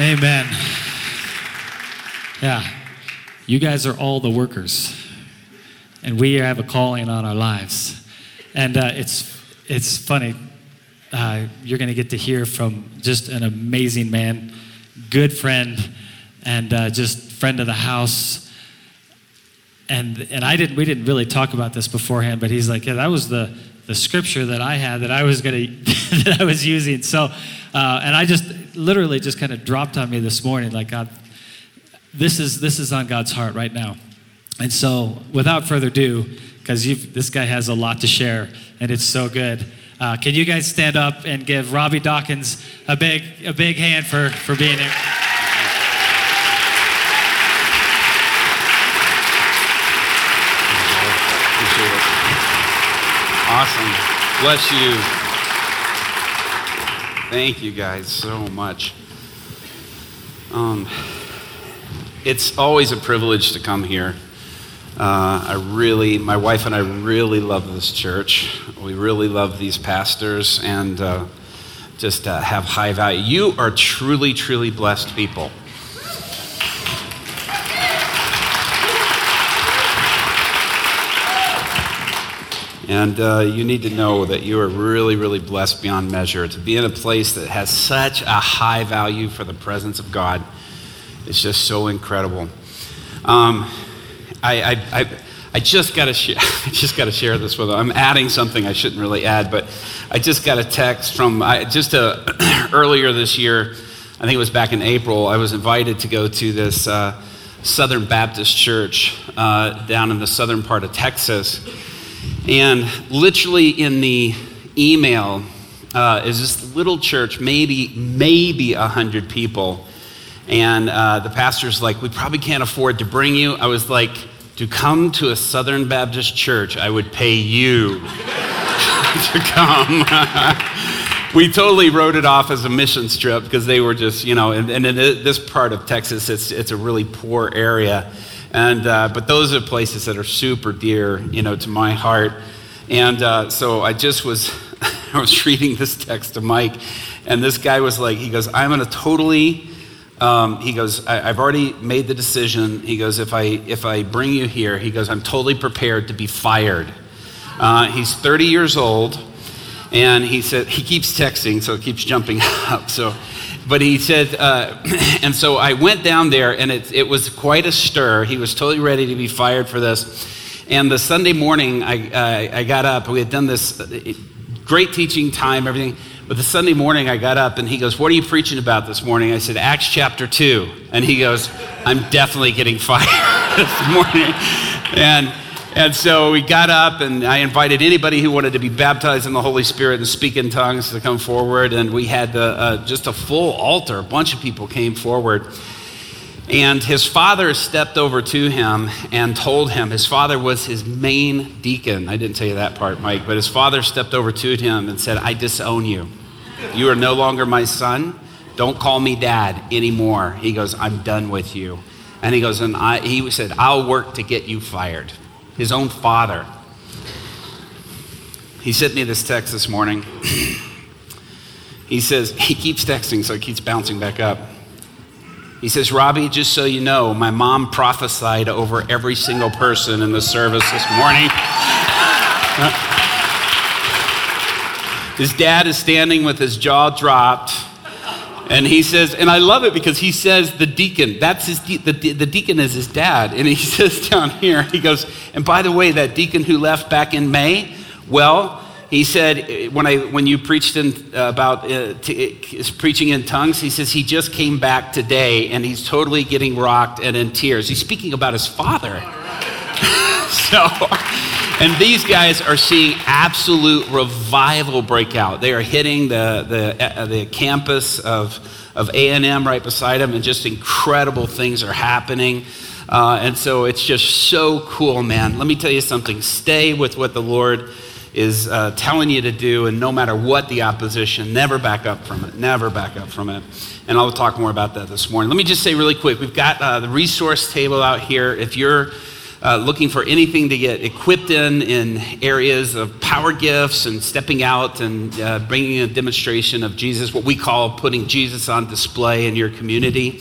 Amen. Yeah. You guys are all the workers, and we have a calling on our lives. And uh, it's, it's funny. Uh, you're going to get to hear from just an amazing man, good friend, and uh, just friend of the house. And, and I didn't, we didn't really talk about this beforehand, but he's like, yeah, that was the, the scripture that I had that I was going to, that I was using. So, uh, and I just literally just kind of dropped on me this morning, like, God, this is, this is on God's heart right now. And so, without further ado, because this guy has a lot to share and it's so good. Uh, can you guys stand up and give Robby Dawkins a big, a big hand for, for being here? Awesome. Bless you. Thank you guys so much. Um, it's always a privilege to come here. Uh, I really, my wife and I really love this church. We really love these pastors and uh, just uh, have high value. You are truly, truly blessed people. And uh, you need to know that you are really, really blessed beyond measure. To be in a place that has such a high value for the presence of God It's just so incredible. Um, I, I, I, I, just got to share. I just got to share this with. Them. I'm adding something I shouldn't really add, but I just got a text from I, just a, earlier this year. I think it was back in April. I was invited to go to this uh, Southern Baptist church uh, down in the southern part of Texas and literally in the email uh, is this little church, maybe, maybe 100 people. And uh, the pastor's like, We probably can't afford to bring you. I was like, To come to a Southern Baptist church, I would pay you to come. we totally wrote it off as a mission trip because they were just, you know, and, and in this part of Texas, it's, it's a really poor area. And, uh, but those are places that are super dear, you know, to my heart. And uh, so I just was, I was reading this text to Mike, and this guy was like, he goes, I'm going to totally, um, he goes, I, have already made the decision. He goes, if I, if I bring you here, he goes, I'm totally prepared to be fired. Uh, he's 30 years old, and he said, he keeps texting, so it keeps jumping up. So but he said, uh, and so I went down there, and it, it was quite a stir. He was totally ready to be fired for this. And the Sunday morning, I, uh, I got up. We had done this uh, great teaching time, everything. But the Sunday morning, I got up, and he goes, What are you preaching about this morning? I said, Acts chapter 2. And he goes, I'm definitely getting fired this morning. And and so we got up, and I invited anybody who wanted to be baptized in the Holy Spirit and speak in tongues to come forward. And we had the, uh, just a full altar. A bunch of people came forward. And his father stepped over to him and told him, his father was his main deacon. I didn't tell you that part, Mike, but his father stepped over to him and said, I disown you. You are no longer my son. Don't call me dad anymore. He goes, I'm done with you. And he goes, and I, he said, I'll work to get you fired his own father. He sent me this text this morning. he says, he keeps texting, so it keeps bouncing back up. He says, Robby, just so you know, my mom prophesied over every single person in the service this morning. his dad is standing with his jaw dropped and he says, and I love it because he says the deacon, that's his, de- the, the deacon is his dad. And he says down here, he goes, and by the way, that deacon who left back in May, well, he said when I when you preached in, uh, about uh, t- uh, preaching in tongues, he says he just came back today and he's totally getting rocked and in tears. He's speaking about his father. so, and these guys are seeing absolute revival break out. They are hitting the the, uh, the campus of of A&M right beside them, and just incredible things are happening. Uh, and so it's just so cool, man. Let me tell you something. Stay with what the Lord is uh, telling you to do, and no matter what the opposition, never back up from it. Never back up from it. And I'll talk more about that this morning. Let me just say really quick we've got uh, the resource table out here. If you're uh, looking for anything to get equipped in in areas of power gifts and stepping out and uh, bringing a demonstration of Jesus, what we call putting Jesus on display in your community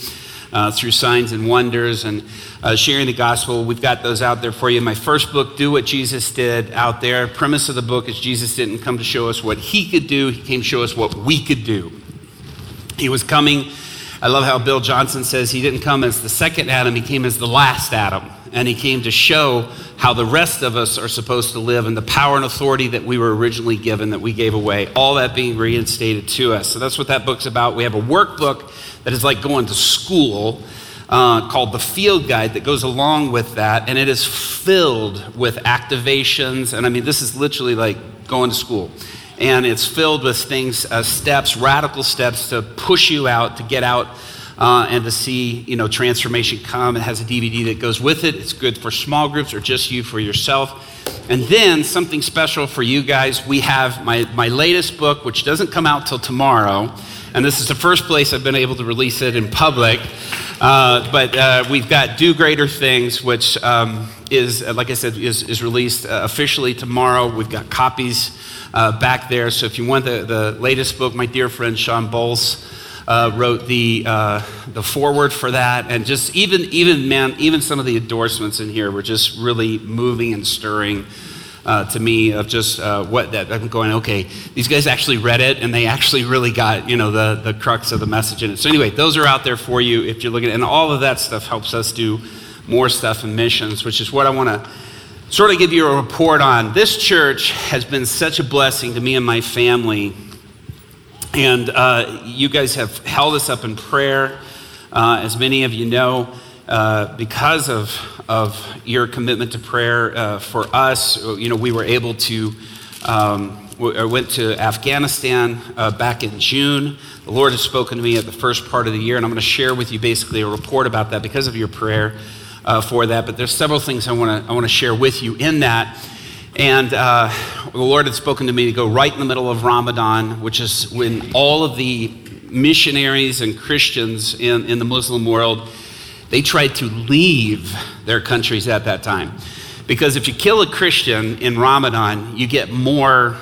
uh, through signs and wonders and uh, sharing the gospel. We've got those out there for you. My first book, Do What Jesus Did, out there. Premise of the book is Jesus didn't come to show us what he could do, he came to show us what we could do. He was coming. I love how Bill Johnson says he didn't come as the second Adam, he came as the last Adam. And he came to show how the rest of us are supposed to live and the power and authority that we were originally given, that we gave away, all that being reinstated to us. So that's what that book's about. We have a workbook that is like going to school. Uh, called the Field Guide that goes along with that, and it is filled with activations. And I mean, this is literally like going to school. And it's filled with things, uh, steps, radical steps to push you out, to get out uh, and to see, you know, transformation come. It has a DVD that goes with it. It's good for small groups or just you for yourself. And then something special for you guys. We have my, my latest book, which doesn't come out till tomorrow and this is the first place I've been able to release it in public. Uh, but uh, we've got Do Greater Things, which um, is, uh, like I said, is, is released uh, officially tomorrow. We've got copies uh, back there. So if you want the, the latest book, my dear friend Shawn Bolz uh, wrote the, uh, the foreword for that. And just even, even, man, even some of the endorsements in here were just really moving and stirring uh, to me of just uh, what that I'm going, okay, these guys actually read it and they actually really got, you know, the, the crux of the message in it. So anyway, those are out there for you if you're looking, and all of that stuff helps us do more stuff in missions, which is what I want to sort of give you a report on. This church has been such a blessing to me and my family. And uh, you guys have held us up in prayer, uh, as many of you know. Uh, because of, of your commitment to prayer uh, for us, you know, we were able to, um, I went to Afghanistan uh, back in June. The Lord has spoken to me at the first part of the year, and I'm going to share with you basically a report about that because of your prayer uh, for that. But there's several things I want to I want to share with you in that. And uh, the Lord had spoken to me to go right in the middle of Ramadan, which is when all of the missionaries and Christians in, in the Muslim world they tried to leave their countries at that time. Because if you kill a Christian in Ramadan, you get more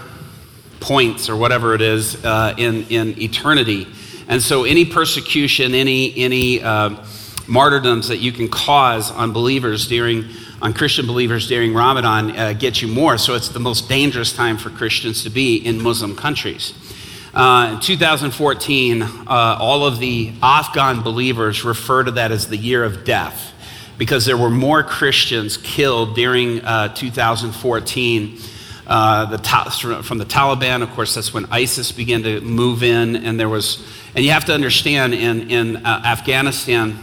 points or whatever it is uh, in, in eternity. And so any persecution, any, any uh, martyrdoms that you can cause on believers during, on Christian believers during Ramadan uh, get you more. So it's the most dangerous time for Christians to be in Muslim countries. Uh, in 2014, uh, all of the Afghan believers refer to that as the year of death because there were more Christians killed during uh, 2014. Uh, the from the Taliban, of course, that's when ISIS began to move in, and there was, and you have to understand, in in uh, Afghanistan,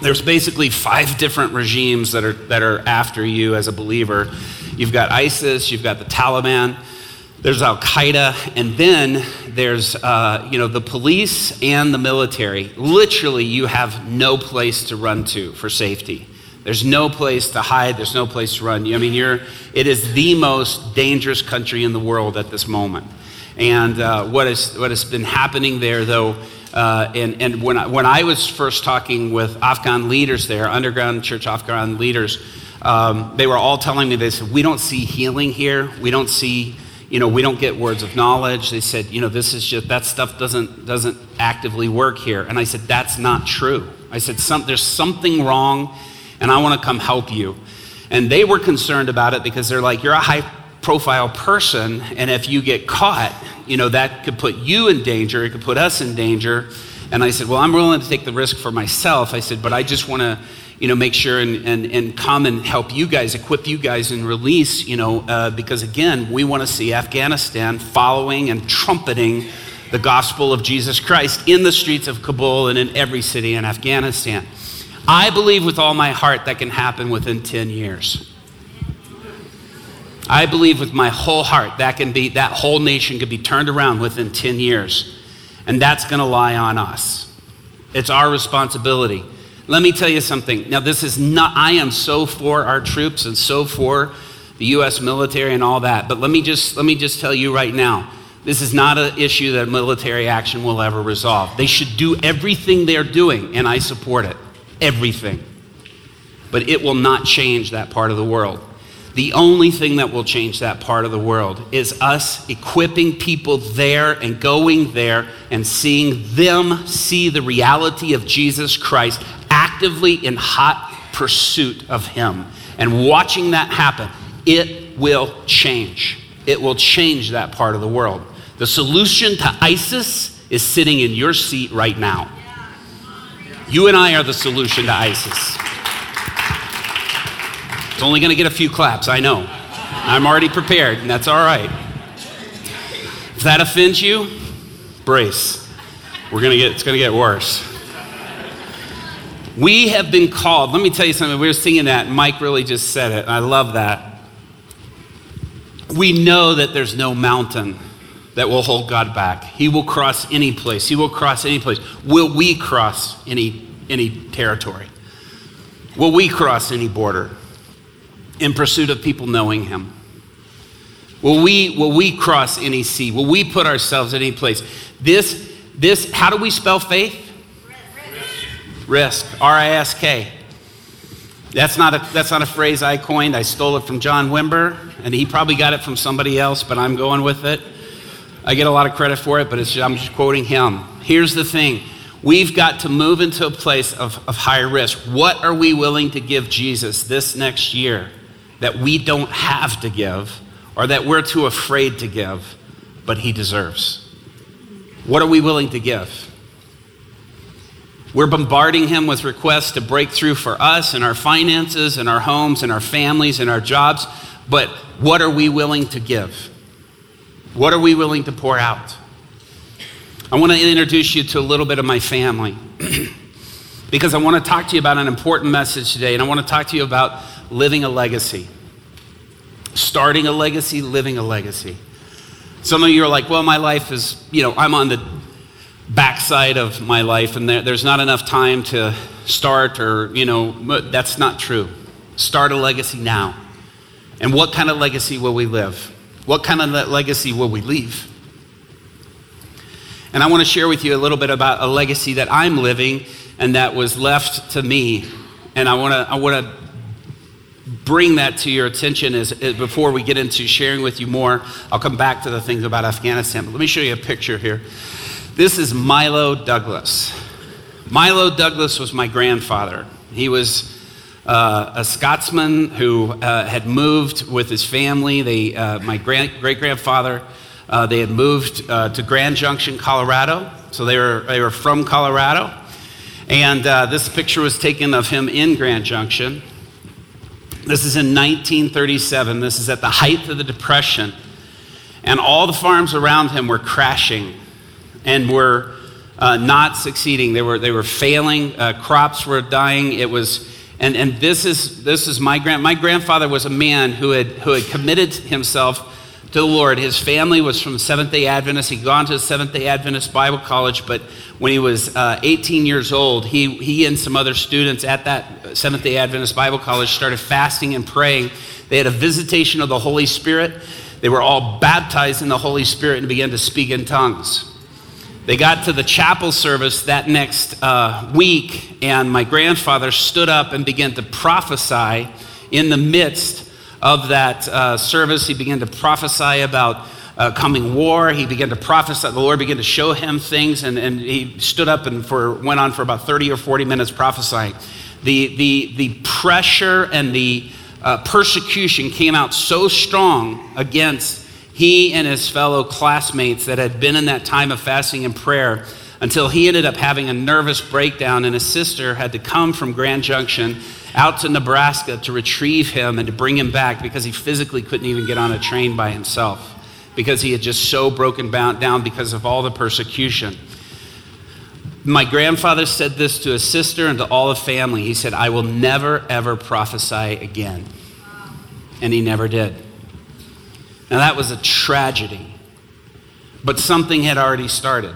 there's basically five different regimes that are that are after you as a believer. You've got ISIS, you've got the Taliban, there's Al Qaeda, and then there's uh, you know the police and the military. Literally, you have no place to run to for safety. There's no place to hide. There's no place to run. I mean, you're. It is the most dangerous country in the world at this moment. And uh, what, is, what has been happening there, though, uh, and, and when, I, when I was first talking with Afghan leaders there, underground church Afghan leaders, um, they were all telling me they said, We don't see healing here. We don't see you know, we don't get words of knowledge. They said, you know, this is just, that stuff doesn't, doesn't actively work here. And I said, that's not true. I said, Some, there's something wrong, and I want to come help you. And they were concerned about it because they're like, you're a high profile person, and if you get caught, you know, that could put you in danger, it could put us in danger. And I said, well, I'm willing to take the risk for myself. I said, but I just want to you know, make sure and, and, and come and help you guys, equip you guys and release, you know, uh, because again, we want to see Afghanistan following and trumpeting the gospel of Jesus Christ in the streets of Kabul and in every city in Afghanistan. I believe with all my heart that can happen within 10 years. I believe with my whole heart that can be that whole nation could be turned around within 10 years. And that's going to lie on us. It's our responsibility. Let me tell you something. Now, this is not, I am so for our troops and so for the U.S. military and all that, but let me just, let me just tell you right now this is not an issue that military action will ever resolve. They should do everything they're doing, and I support it. Everything. but it will not change that part of the world. The only thing that will change that part of the world is us equipping people there and going there and seeing them see the reality of Jesus Christ actively in hot pursuit of Him. And watching that happen, it will change. It will change that part of the world. The solution to ISIS is sitting in your seat right now. You and I are the solution to ISIS. It's only going to get a few claps, I know. I'm already prepared, and that's all right. If that offends you, brace. We're going to get, it's going to get worse. We have been called. Let me tell you something. We were singing that, Mike really just said it. I love that. We know that there's no mountain that will hold God back. He will cross any place. He will cross any place. Will we cross any, any territory? Will we cross any border? In pursuit of people knowing him? Will we, will we cross any sea? Will we put ourselves in any place? This, this, how do we spell faith? Risk. R I S K. That's not, a, that's not a phrase I coined. I stole it from John Wimber, and he probably got it from somebody else, but I'm going with it. I get a lot of credit for it, but I'm just quoting him. Here's the thing we've got to move into a place of, of high risk. What are we willing to give Jesus this next year? That we don't have to give or that we're too afraid to give, but He deserves? What are we willing to give? We're bombarding him with requests to break through for us and our finances and our homes and our families and our jobs. But what are we willing to give? What are we willing to pour out? I want to introduce you to a little bit of my family because I want to talk to you about an important message today, and I want to talk to you about living a legacy. Starting a legacy, living a legacy. Some of you are like, well, my life is, you know, I'm on the backside of my life and there, there's not enough time to start or, you know, that's not true. Start a legacy now. And what kind of legacy will we live? What kind of legacy will we leave? And I want to share with you a little bit about a legacy that I'm living and that was left to me. And I want to, I want to bring that to your attention as, before we get into sharing with you more. I'll come back to the things about Afghanistan, but let me show you a picture here. This is Milo Douglas. Milo Douglas was my grandfather. He was uh, a Scotsman who uh, had moved with his family. They, uh, my great grandfather, uh, they had moved uh, to Grand Junction, Colorado. So they were, they were from Colorado. And uh, this picture was taken of him in Grand Junction. This is in 1937. This is at the height of the Depression. And all the farms around him were crashing and were uh, not succeeding. They were, they were failing. Uh, crops were dying. It was, and, and this is, this is my grand, my grandfather was a man who had, who had committed himself to the Lord. His family was from Seventh day Adventist. He'd gone to Seventh day Adventist Bible College, but when he was uh, 18 years old, he, he and some other students at that Seventh day Adventist Bible College started fasting and praying. They had a visitation of the Holy Spirit. They were all baptized in the Holy Spirit and began to speak in tongues. They got to the chapel service that next uh, week, and my grandfather stood up and began to prophesy in the midst of that uh, service, he began to prophesy about uh, coming war. He began to prophesy. The Lord began to show him things, and, and he stood up and for, went on for about 30 or 40 minutes prophesying. The, the, the pressure and the uh, persecution came out so strong against he and his fellow classmates that had been in that time of fasting and prayer until he ended up having a nervous breakdown, and his sister had to come from Grand Junction out to Nebraska to retrieve him and to bring him back because he physically couldn't even get on a train by himself because he had just so broken down because of all the persecution. My grandfather said this to his sister and to all the family. He said, I will never, ever prophesy again. And he never did. Now, that was a tragedy. But something had already started.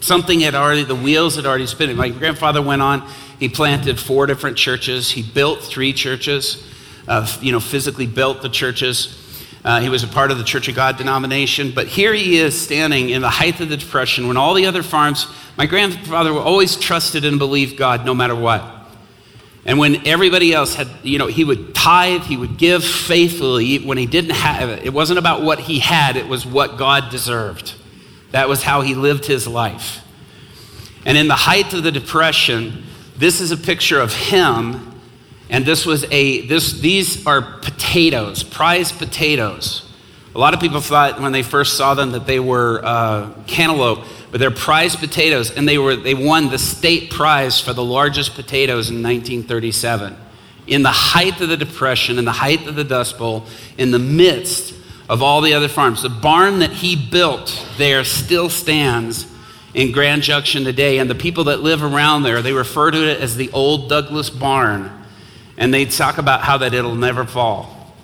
Something had already, the wheels had already spinning. My grandfather went on, he planted four different churches. He built three churches, uh, you know, physically built the churches. Uh, he was a part of the Church of God denomination. But here he is standing in the height of the Depression when all the other farms, my grandfather always trusted and believed God no matter what. And when everybody else had, you know, he would tithe, he would give faithfully when he didn't have it. It wasn't about what he had, it was what God deserved. That was how he lived his life. And in the height of the depression, this is a picture of him and this was a this these are potatoes prized potatoes a lot of people thought when they first saw them that they were uh, cantaloupe but they're prized potatoes and they were they won the state prize for the largest potatoes in 1937 in the height of the depression in the height of the dust bowl in the midst of all the other farms the barn that he built there still stands in grand junction today and the people that live around there they refer to it as the old douglas barn and they talk about how that it'll never fall.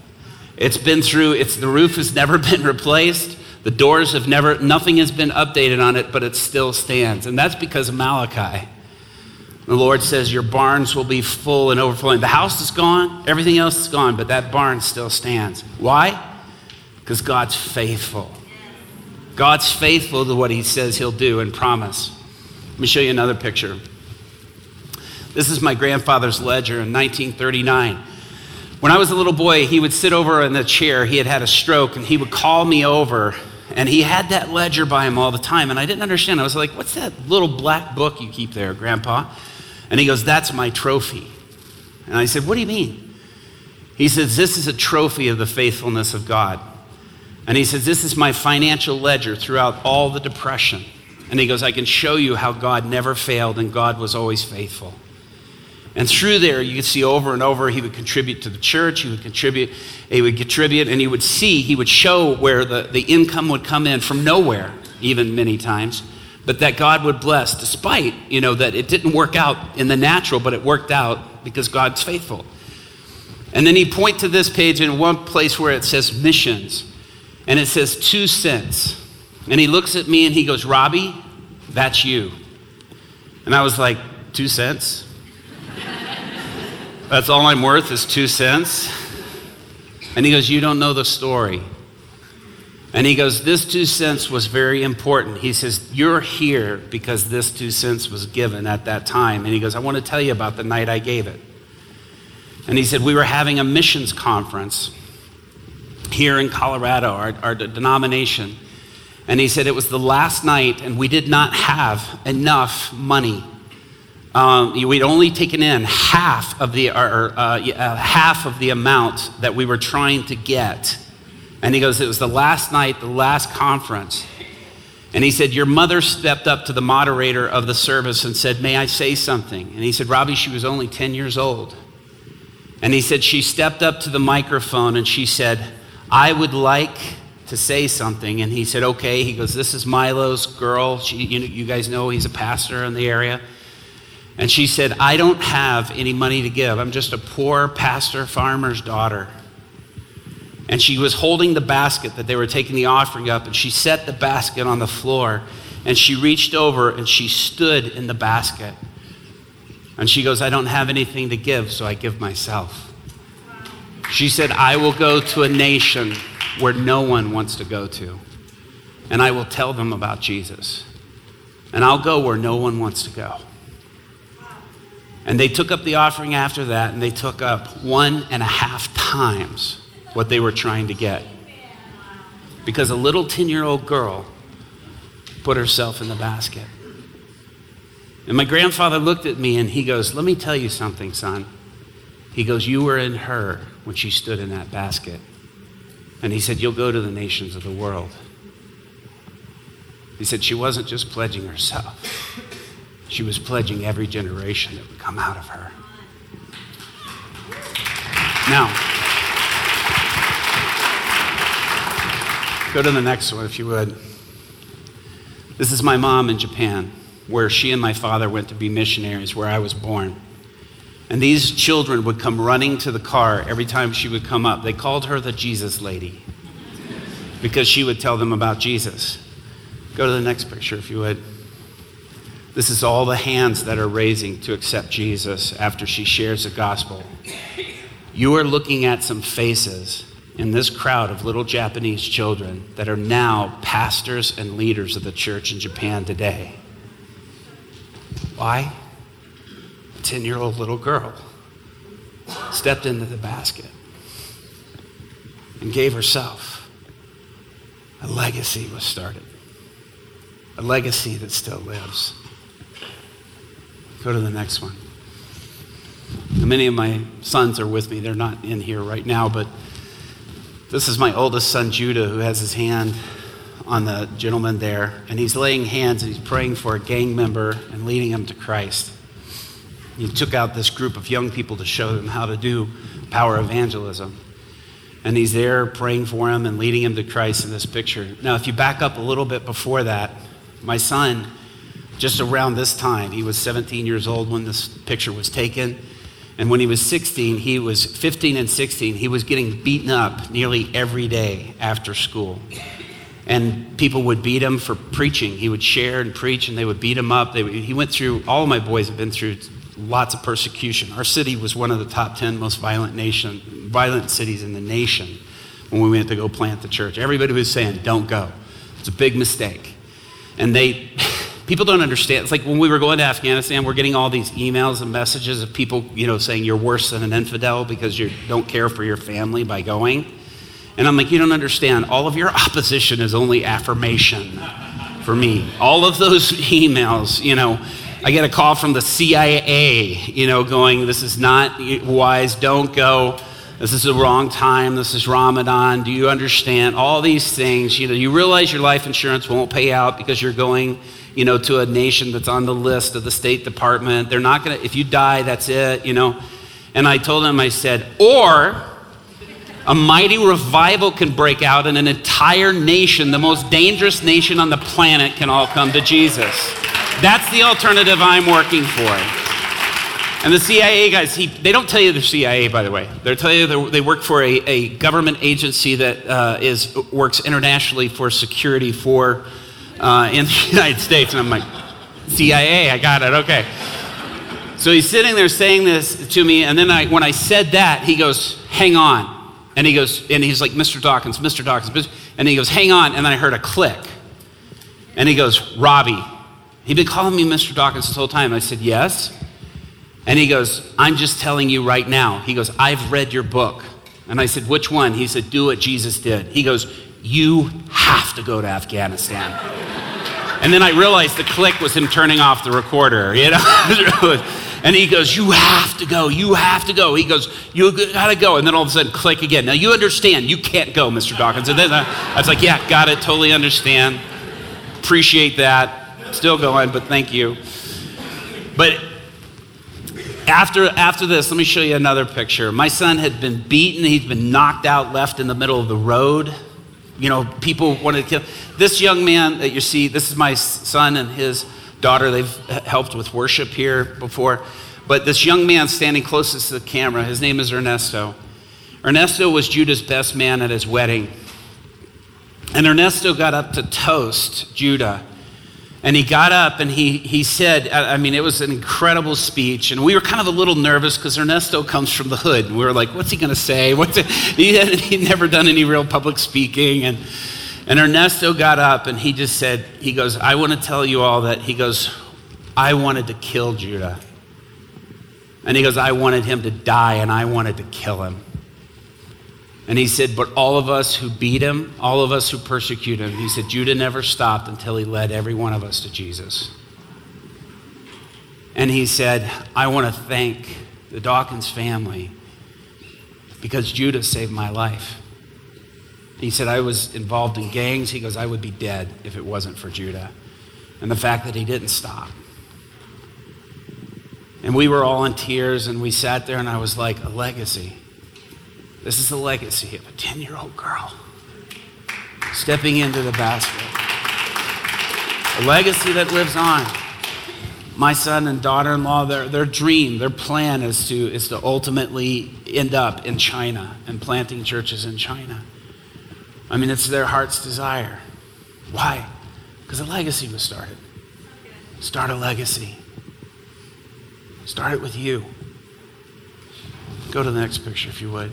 It's been through, it's, the roof has never been replaced. The doors have never, nothing has been updated on it, but it still stands. And that's because of Malachi. The Lord says, Your barns will be full and overflowing. The house is gone, everything else is gone, but that barn still stands. Why? Because God's faithful. God's faithful to what He says He'll do and promise. Let me show you another picture. This is my grandfather's ledger in 1939. When I was a little boy, he would sit over in the chair. He had had a stroke, and he would call me over, and he had that ledger by him all the time. And I didn't understand. I was like, What's that little black book you keep there, Grandpa? And he goes, That's my trophy. And I said, What do you mean? He says, This is a trophy of the faithfulness of God. And he says, This is my financial ledger throughout all the depression. And he goes, I can show you how God never failed and God was always faithful. And through there, you could see over and over, he would contribute to the church, he would contribute, he would contribute, and he would see, he would show where the, the income would come in from nowhere, even many times, but that God would bless, despite, you know, that it didn't work out in the natural, but it worked out because God's faithful. And then he point to this page in one place where it says missions, and it says two cents. And he looks at me and he goes, Robby, that's you. And I was like, two cents? That's all I'm worth is two cents. And he goes, You don't know the story. And he goes, This two cents was very important. He says, You're here because this two cents was given at that time. And he goes, I want to tell you about the night I gave it. And he said, We were having a missions conference here in Colorado, our, our denomination. And he said, It was the last night, and we did not have enough money um, we'd only taken in half of the or, uh, uh, half of the amount that we were trying to get. And he goes, it was the last night, the last conference. And he said, Your mother stepped up to the moderator of the service and said, May I say something? And he said, Robby, she was only 10 years old. And he said, She stepped up to the microphone and she said, I would like to say something. And he said, Okay. He goes, This is Milo's girl. She, you, you guys know he's a pastor in the area. And she said, I don't have any money to give. I'm just a poor pastor farmer's daughter. And she was holding the basket that they were taking the offering up, and she set the basket on the floor. And she reached over and she stood in the basket. And she goes, I don't have anything to give, so I give myself. She said, I will go to a nation where no one wants to go to, and I will tell them about Jesus. And I'll go where no one wants to go. And they took up the offering after that, and they took up one and a half times what they were trying to get. Because a little 10 year old girl put herself in the basket. And my grandfather looked at me and he goes, Let me tell you something, son. He goes, You were in her when she stood in that basket. And he said, You'll go to the nations of the world. He said, She wasn't just pledging herself. She was pledging every generation that would come out of her. Now, go to the next one if you would. This is my mom in Japan, where she and my father went to be missionaries, where I was born. And these children would come running to the car every time she would come up. They called her the Jesus lady because she would tell them about Jesus. Go to the next picture if you would. This is all the hands that are raising to accept Jesus after she shares the gospel. You are looking at some faces in this crowd of little Japanese children that are now pastors and leaders of the church in Japan today. Why? A 10 year old little girl stepped into the basket and gave herself, a legacy was started. A legacy that still lives. Go to the next one. Many of my sons are with me. They're not in here right now, but this is my oldest son, Judah, who has his hand on the gentleman there, and he's laying hands and he's praying for a gang member and leading him to Christ. He took out this group of young people to show them how to do power evangelism. And he's there praying for him and leading him to Christ in this picture. Now, if you back up a little bit before that, my son, just around this time, he was 17 years old when this picture was taken. And when he was 16, he was 15 and 16, he was getting beaten up nearly every day after school. And people would beat him for preaching. He would share and preach, and they would beat him up. They, he went through, all my boys have been through lots of persecution. Our city was one of the top 10 most violent, nation, violent cities in the nation when we went to go plant the church. Everybody was saying, don't go. It's a big mistake. And they, people don't understand. It's like when we were going to Afghanistan, we're getting all these emails and messages of people, you know, saying you're worse than an infidel because you don't care for your family by going. And I'm like, you don't understand. All of your opposition is only affirmation for me. All of those emails, you know, I get a call from the CIA, you know, going, this is not wise, don't go. This is the wrong time. This is Ramadan. Do you understand? All these things, you know, you realize your life insurance won't pay out because you're going, you know, to a nation that's on the list of the State Department. They're not going to, if you die, that's it, you know. And I told him, I said, or a mighty revival can break out and an entire nation, the most dangerous nation on the planet, can all come to Jesus. That's the alternative I'm working for. And the CIA guys, he, they don't tell you they're CIA, by the way. They tell you they work for a, a government agency that uh, is, works internationally for security for uh, in the United States. And I'm like, CIA, I got it, okay. So he's sitting there saying this to me, and then I, when I said that, he goes, hang on. And he goes, and he's like, Mr. Dawkins, Mr. Dawkins, and he goes, hang on. And then I heard a click. And he goes, Robby. He'd been calling me Mr. Dawkins this whole time. I said, yes. And he goes, I'm just telling you right now. He goes, I've read your book. And I said, Which one? He said, Do what Jesus did. He goes, You have to go to Afghanistan. and then I realized the click was him turning off the recorder, you know? and he goes, You have to go. You have to go. He goes, You got to go. And then all of a sudden, click again. Now, you understand. You can't go, Mr. Dawkins. And then I was like, Yeah, got it. Totally understand. Appreciate that. Still going, but thank you. But after, after this, let me show you another picture. My son had been beaten, he's been knocked out, left in the middle of the road. You know, people wanted to kill. This young man that you see, this is my son and his daughter. They've helped with worship here before. But this young man standing closest to the camera, his name is Ernesto. Ernesto was Judah's best man at his wedding. And Ernesto got up to toast Judah and he got up and he, he said, I mean, it was an incredible speech. And we were kind of a little nervous because Ernesto comes from the hood. And we were like, what's he going to say? What's it? He had he'd never done any real public speaking. And, and Ernesto got up and he just said, he goes, I want to tell you all that. He goes, I wanted to kill Judah. And he goes, I wanted him to die and I wanted to kill him. And he said, But all of us who beat him, all of us who persecute him, he said, Judah never stopped until he led every one of us to Jesus. And he said, I want to thank the Dawkins family because Judah saved my life. He said, I was involved in gangs. He goes, I would be dead if it wasn't for Judah. And the fact that he didn't stop. And we were all in tears, and we sat there, and I was like, a legacy. This is the legacy of a 10 year old girl stepping into the basket. A legacy that lives on. My son and daughter in law, their, their dream, their plan is to, is to ultimately end up in China and planting churches in China. I mean, it's their heart's desire. Why? Because a legacy was started. Start a legacy. Start it with you. Go to the next picture, if you would.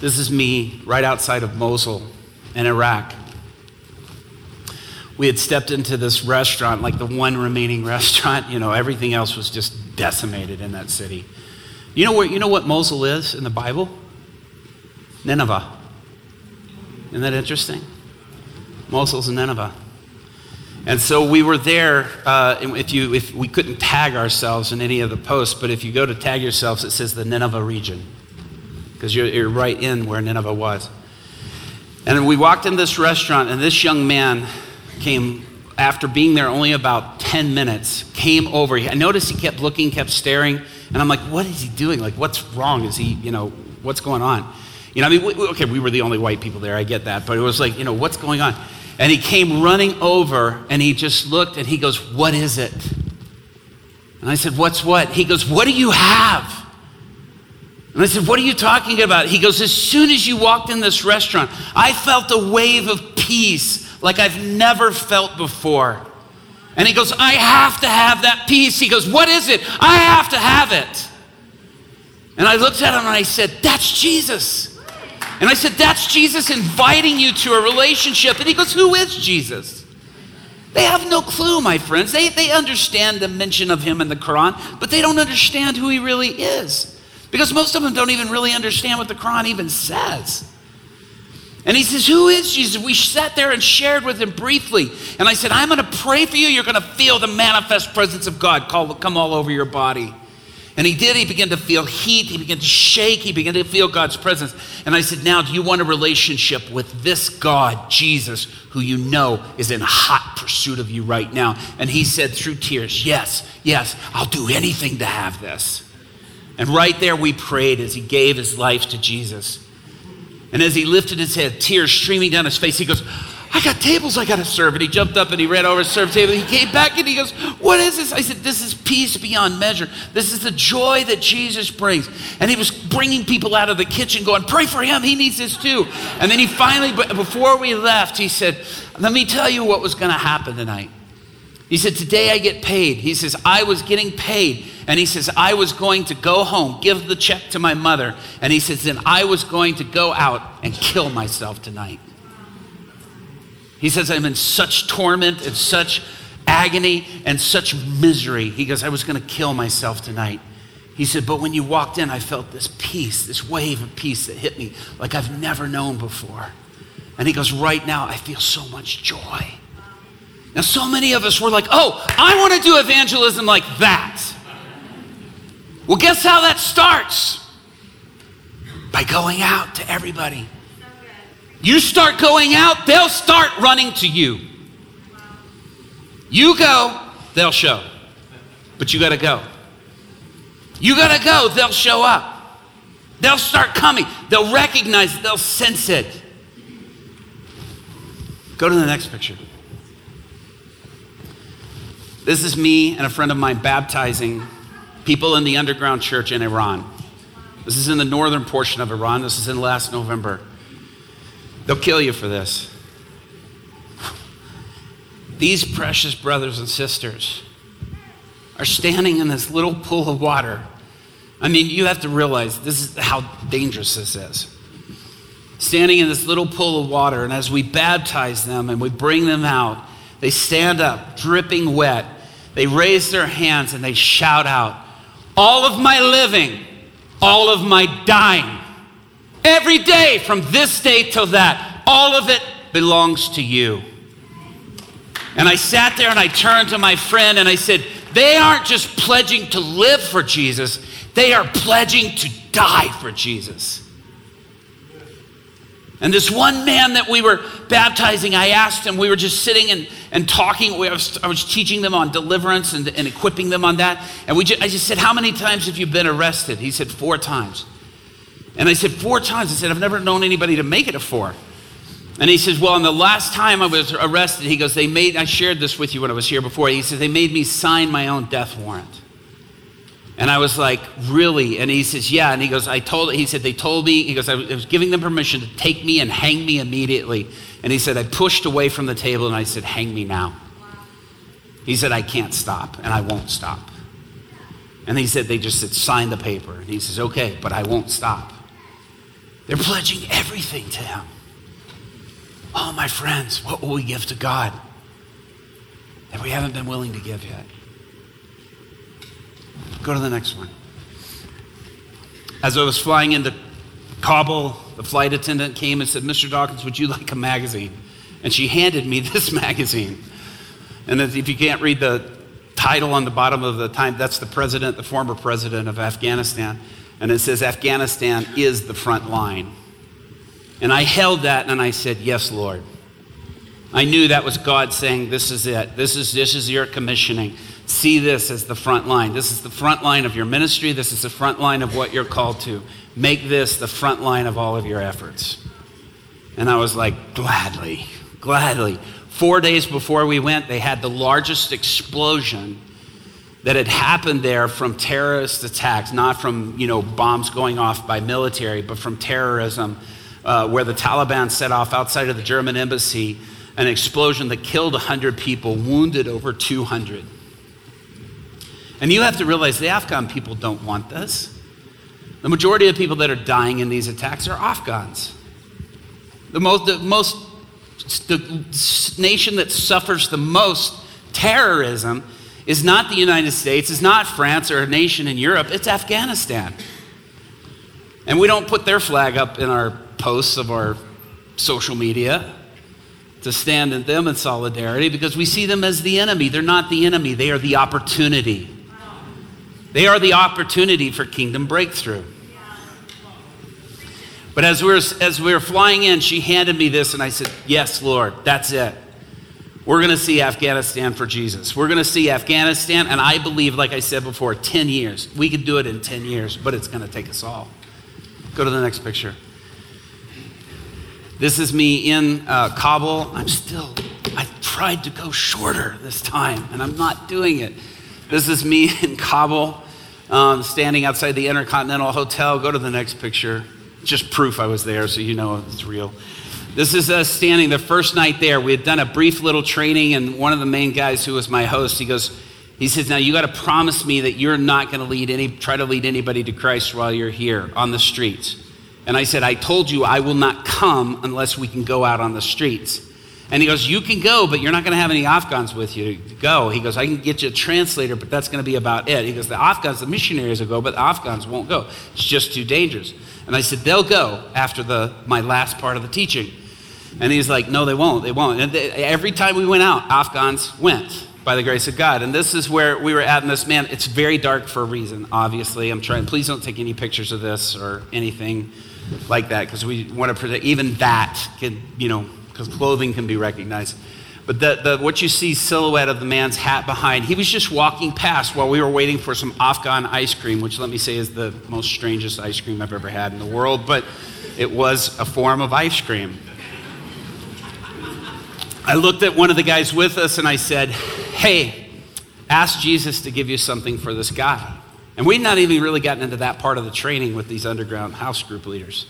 This is me right outside of Mosul in Iraq. We had stepped into this restaurant, like the one remaining restaurant. You know, everything else was just decimated in that city. You know, where, you know what Mosul is in the Bible? Nineveh. Isn't that interesting? Mosul's in Nineveh. And so we were there. Uh, if you, if we couldn't tag ourselves in any of the posts, but if you go to tag yourselves, it says the Nineveh region, because you're, you're right in where Nineveh was. And we walked in this restaurant, and this young man came after being there only about 10 minutes, came over. I noticed he kept looking, kept staring, and I'm like, what is he doing? Like, what's wrong? Is he, you know, what's going on? You know, I mean, we, okay, we were the only white people there, I get that, but it was like, you know, what's going on? And he came running over and he just looked and he goes, What is it? And I said, What's what? He goes, What do you have? And I said, What are you talking about? He goes, As soon as you walked in this restaurant, I felt a wave of peace like I've never felt before. And he goes, I have to have that peace. He goes, What is it? I have to have it. And I looked at him and I said, That's Jesus. And I said, That's Jesus inviting you to a relationship. And he goes, Who is Jesus? They have no clue, my friends. They, they understand the mention of him in the Quran, but they don't understand who he really is. Because most of them don't even really understand what the Quran even says. And he says, Who is Jesus? We sat there and shared with him briefly. And I said, I'm going to pray for you. You're going to feel the manifest presence of God come all over your body. And he did. He began to feel heat. He began to shake. He began to feel God's presence. And I said, Now, do you want a relationship with this God, Jesus, who you know is in hot pursuit of you right now? And he said through tears, Yes, yes, I'll do anything to have this. And right there we prayed as he gave his life to Jesus. And as he lifted his head, tears streaming down his face, he goes, I got tables I got to serve. And he jumped up and he ran over to serve table. He came back and he goes, What is this? I said, This is peace beyond measure. This is the joy that Jesus brings. And he was bringing people out of the kitchen going, Pray for him. He needs this too. And then he finally, before we left, he said, Let me tell you what was going to happen tonight. He said, Today I get paid. He says, I was getting paid. And he says, I was going to go home, give the check to my mother. And he says, Then I was going to go out and kill myself tonight. He says, I'm in such torment and such agony and such misery. He goes, I was going to kill myself tonight. He said, but when you walked in, I felt this peace, this wave of peace that hit me like I've never known before. And he goes, right now, I feel so much joy. Now, so many of us were like, oh, I want to do evangelism like that. Well, guess how that starts? By going out to everybody you start going out, they'll start running to you. You go, they'll show. But you got to go. You got to go, they'll show up. They'll start coming. They'll recognize it, they'll sense it. Go to the next picture. This is me and a friend of mine baptizing people in the underground church in Iran. This is in the northern portion of Iran. This is in last November. They'll kill you for this. These precious brothers and sisters are standing in this little pool of water. I mean, you have to realize this is how dangerous this is. Standing in this little pool of water, and as we baptize them and we bring them out, they stand up, dripping wet. They raise their hands and they shout out, All of my living, all of my dying Every day from this day till that, all of it belongs to you. And I sat there and I turned to my friend and I said, They aren't just pledging to live for Jesus, they are pledging to die for Jesus. And this one man that we were baptizing, I asked him, we were just sitting and, and talking. I was, I was teaching them on deliverance and, and equipping them on that. And we just, I just said, How many times have you been arrested? He said, Four times. And I said, Four times. I said, I've never known anybody to make it a four. And he says, Well, on the last time I was arrested, he goes, They made, I shared this with you when I was here before. He says, They made me sign my own death warrant. And I was like, Really? And he says, Yeah. And he goes, I told, he said, They told me, he goes, I was giving them permission to take me and hang me immediately. And he said, I pushed away from the table and I said, Hang me now. He said, I can't stop and I won't stop. And he said, They just said, Sign the paper. And he says, Okay, but I won't stop. They're pledging everything to Him. Oh, my friends, what will we give to God that we haven't been willing to give yet? Go to the next one. as I was flying into Kabul, the flight attendant came and said, Mr. Dawkins, would you like a magazine? And she handed me this magazine. And if you can't read the title on the bottom of the time, that's the president, the former president of Afghanistan. And it says, Afghanistan is the front line. And I held that and I said, Yes, Lord. I knew that was God saying, This is it. This is, this is your commissioning. See this as the front line. This is the front line of your ministry. This is the front line of what you're called to. Make this the front line of all of your efforts. And I was like, Gladly, gladly. Four days before we went, they had the largest explosion that had happened there from terrorist attacks, not from you know bombs going off by military, but from terrorism, uh, where the Taliban set off outside of the German embassy an explosion that killed 100 people, wounded over 200. And you have to realize the Afghan people don't want this. The majority of people that are dying in these attacks are Afghans. The most, the most, the nation that suffers the most terrorism is not the United States, is not France or a nation in Europe, it's Afghanistan. And we don't put their flag up in our posts of our social media to stand in them in solidarity because we see them as the enemy. They're not the enemy, they are the opportunity. They are the opportunity for kingdom breakthrough. But as we, were, as we were flying in, she handed me this, and I said, Yes, Lord, that's it. We're going to see Afghanistan for Jesus. We're going to see Afghanistan, and I believe, like I said before, 10 years. We could do it in 10 years, but it's going to take us all. Go to the next picture. This is me in uh, Kabul. I'm still, I tried to go shorter this time, and I'm not doing it. This is me in Kabul, um, standing outside the Intercontinental Hotel. Go to the next picture. Just proof I was there, so you know it's real. This is us standing the first night there. We had done a brief little training, and one of the main guys who was my host, he goes, he says, Now you got to promise me that you're not going to lead any, try to lead anybody to Christ while you're here on the streets. And I said, I told you I will not come unless we can go out on the streets. And he goes, You can go, but you're not going to have any Afghans with you to go. He goes, I can get you a translator, but that's going to be about it. He goes, The Afghans, the missionaries will go, but the Afghans won't go. It's just too dangerous. And I said, They'll go after the, my last part of the teaching. And he's like, No, they won't. They won't. And they, every time we went out, Afghans went by the grace of God. And this is where we were at in this man. It's very dark for a reason, obviously. I'm trying, please don't take any pictures of this or anything like that because we want to protect even that can you know because clothing can be recognized. But the, the, what you see silhouette of the man's hat behind he was just walking past while we were waiting for some afghan ice cream which let me say is the most strangest ice cream i've ever had in the world but it was a form of ice cream. I looked at one of the guys with us and i said hey ask jesus to give you something for this guy and we'd not even really gotten into that part of the training with these underground house group leaders.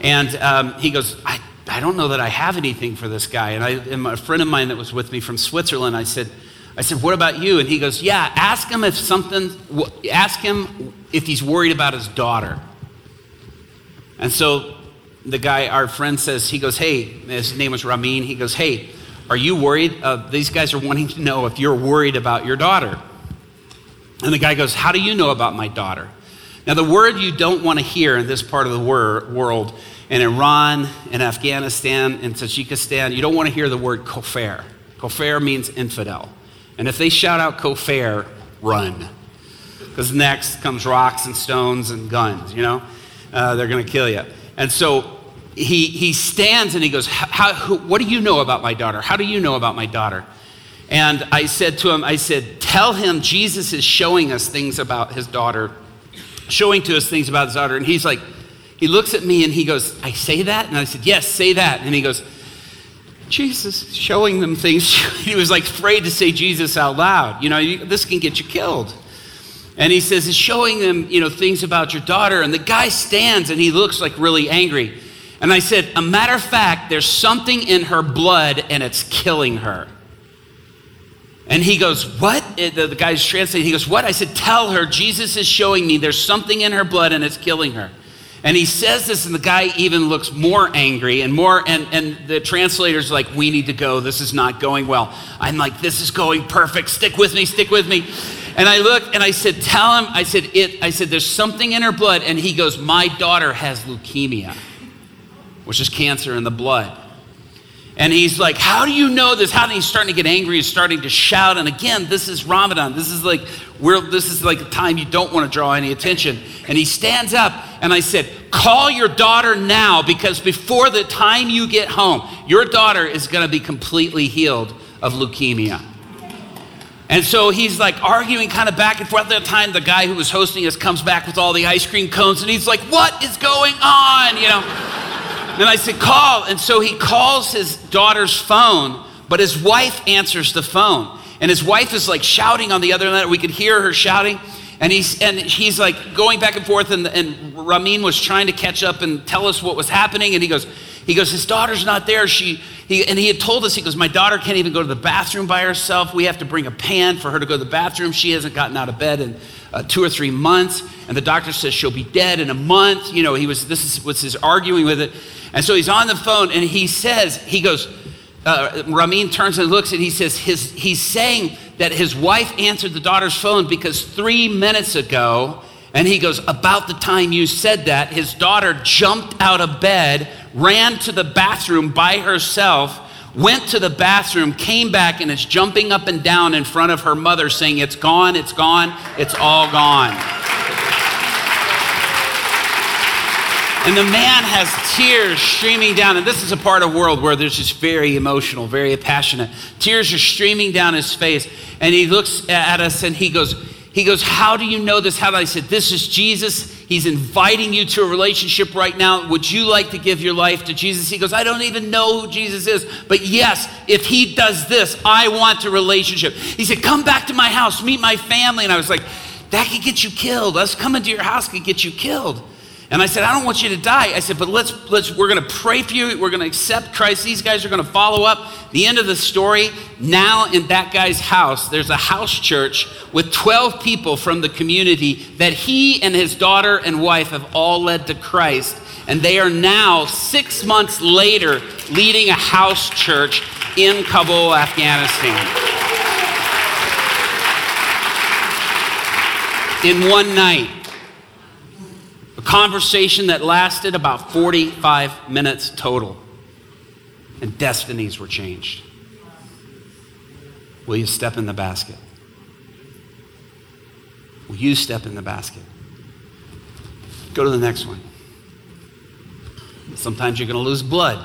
And um, he goes, I, I don't know that I have anything for this guy. And, I, and a friend of mine that was with me from Switzerland, I said, I said, what about you? And he goes, yeah, ask him if something, ask him if he's worried about his daughter. And so the guy, our friend says, he goes, hey, his name was Ramin. He goes, hey, are you worried? Uh, these guys are wanting to know if you're worried about your daughter. And the guy goes, How do you know about my daughter? Now, the word you don't want to hear in this part of the wor- world, in Iran, in Afghanistan, in Tajikistan, you don't want to hear the word kofar. Kofar means infidel. And if they shout out kofar, run. Because next comes rocks and stones and guns, you know? Uh, they're going to kill you. And so he, he stands and he goes, "How? What do you know about my daughter? How do you know about my daughter? And I said to him, I said, tell him Jesus is showing us things about his daughter, showing to us things about his daughter. And he's like, he looks at me and he goes, I say that? And I said, yes, say that. And he goes, Jesus showing them things. he was like afraid to say Jesus out loud. You know, you, this can get you killed. And he says, he's showing them, you know, things about your daughter. And the guy stands and he looks like really angry. And I said, a matter of fact, there's something in her blood and it's killing her. And he goes, What? Uh, the, the guy's translating. He goes, What? I said, Tell her, Jesus is showing me there's something in her blood and it's killing her. And he says this, and the guy even looks more angry and more, and, and the translator's like, We need to go. This is not going well. I'm like, This is going perfect. Stick with me, stick with me. And I looked and I said, Tell him, I said, it, I said, there's something in her blood. And he goes, My daughter has leukemia, which is cancer in the blood. And he's like, How do you know this? How? And he's starting to get angry. He's starting to shout. And again, this is Ramadan. This is like, we're, this is like a time you don't want to draw any attention. And he stands up, and I said, Call your daughter now because before the time you get home, your daughter is going to be completely healed of leukemia. And so he's like arguing kind of back and forth. At that time, the guy who was hosting us comes back with all the ice cream cones, and he's like, What is going on? You know? And I said, call. And so he calls his daughter's phone, but his wife answers the phone. And his wife is like shouting on the other end. We could hear her shouting. And he's, and he's like going back and forth. And, and Ramin was trying to catch up and tell us what was happening. And he goes, he goes, his daughter's not there. She, he, and he had told us, he goes, my daughter can't even go to the bathroom by herself. We have to bring a pan for her to go to the bathroom. She hasn't gotten out of bed in uh, two or three months. And the doctor says she'll be dead in a month. You know, he was, this is, was his arguing with it. And so he's on the phone and he says, he goes, uh, Ramin turns and looks and he says, his, he's saying that his wife answered the daughter's phone because three minutes ago, and he goes, about the time you said that, his daughter jumped out of bed, ran to the bathroom by herself, went to the bathroom, came back, and is jumping up and down in front of her mother saying, It's gone, it's gone, it's all gone. And the man has tears streaming down. And this is a part of the world where there's just very emotional, very passionate. Tears are streaming down his face. And he looks at us and he goes, he goes, How do you know this? How do I said, This is Jesus. He's inviting you to a relationship right now. Would you like to give your life to Jesus? He goes, I don't even know who Jesus is. But yes, if he does this, I want a relationship. He said, Come back to my house, meet my family. And I was like, That could get you killed. Us coming to your house could get you killed. And I said, I don't want you to die. I said, but let's, let's we're going to pray for you. We're going to accept Christ. These guys are going to follow up. The end of the story, now in that guy's house, there's a house church with 12 people from the community that he and his daughter and wife have all led to Christ. And they are now, six months later, leading a house church in Kabul, Afghanistan. In one night conversation that lasted about 45 minutes total, and destinies were changed. Will you step in the basket? Will you step in the basket? Go to the next one. Sometimes you're going to lose blood.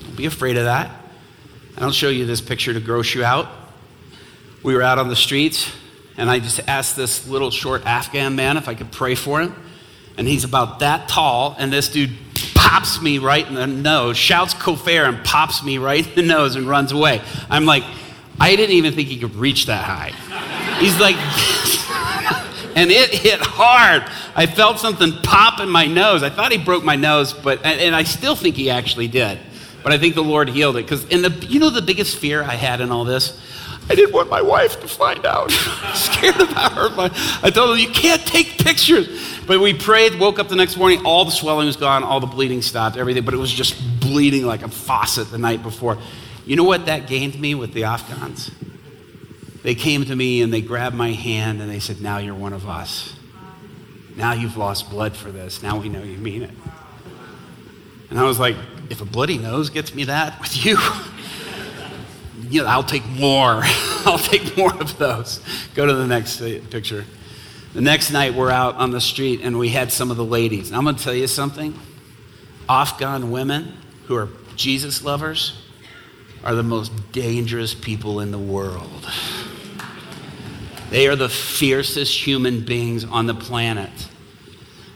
Don't be afraid of that. I don't show you this picture to gross you out. We were out on the streets, and I just asked this little short Afghan man if I could pray for him and he's about that tall, and this dude pops me right in the nose, shouts Kofar, and pops me right in the nose and runs away. I'm like, I didn't even think he could reach that high. He's like, and it hit hard. I felt something pop in my nose. I thought he broke my nose, but and I still think he actually did. But I think the Lord healed it because in the you know the biggest fear I had in all this I didn't want my wife to find out. scared about her. I told her, you can't take pictures. But we prayed, woke up the next morning, all the swelling was gone, all the bleeding stopped, everything, but it was just bleeding like a faucet the night before. You know what that gained me with the Afghans? They came to me and they grabbed my hand and they said, Now you're one of us. Now you've lost blood for this. Now we know you mean it. And I was like, If a bloody nose gets me that with you, you know, I'll take more. I'll take more of those. Go to the next picture. The next night, we're out on the street and we had some of the ladies. And I'm going to tell you something Afghan women who are Jesus lovers are the most dangerous people in the world. They are the fiercest human beings on the planet.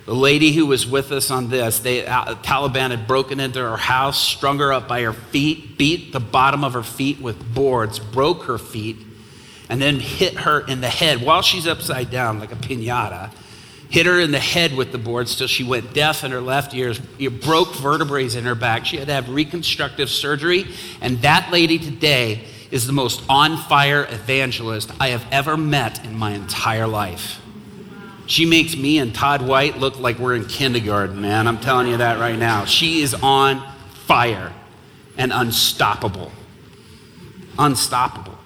The lady who was with us on this, they, uh, Taliban had broken into her house, strung her up by her feet, beat the bottom of her feet with boards, broke her feet, and then hit her in the head while she's upside down like a pinata. Hit her in the head with the boards till she went deaf in her left ear, broke vertebrae in her back. She had to have reconstructive surgery. And that lady today is the most on fire evangelist I have ever met in my entire life. She makes me and Todd White look like we're in kindergarten, man. I'm telling you that right now. She is on fire and unstoppable. Unstoppable.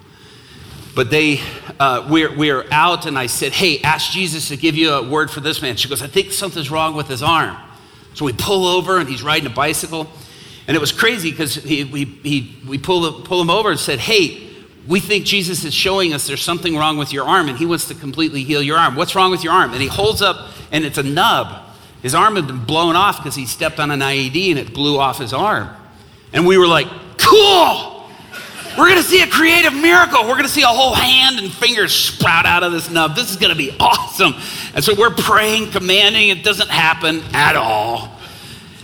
But they, uh, we're, we're out, and I said, Hey, ask Jesus to give you a word for this man. She goes, I think something's wrong with his arm. So we pull over, and he's riding a bicycle. And it was crazy because he, we, he, we pull, pull him over and said, Hey, we think Jesus is showing us there's something wrong with your arm, and he wants to completely heal your arm. What's wrong with your arm? And he holds up, and it's a nub. His arm had been blown off because he stepped on an IED and it blew off his arm. And we were like, cool! We're gonna see a creative miracle. We're gonna see a whole hand and fingers sprout out of this nub. This is gonna be awesome. And so we're praying, commanding, it doesn't happen at all.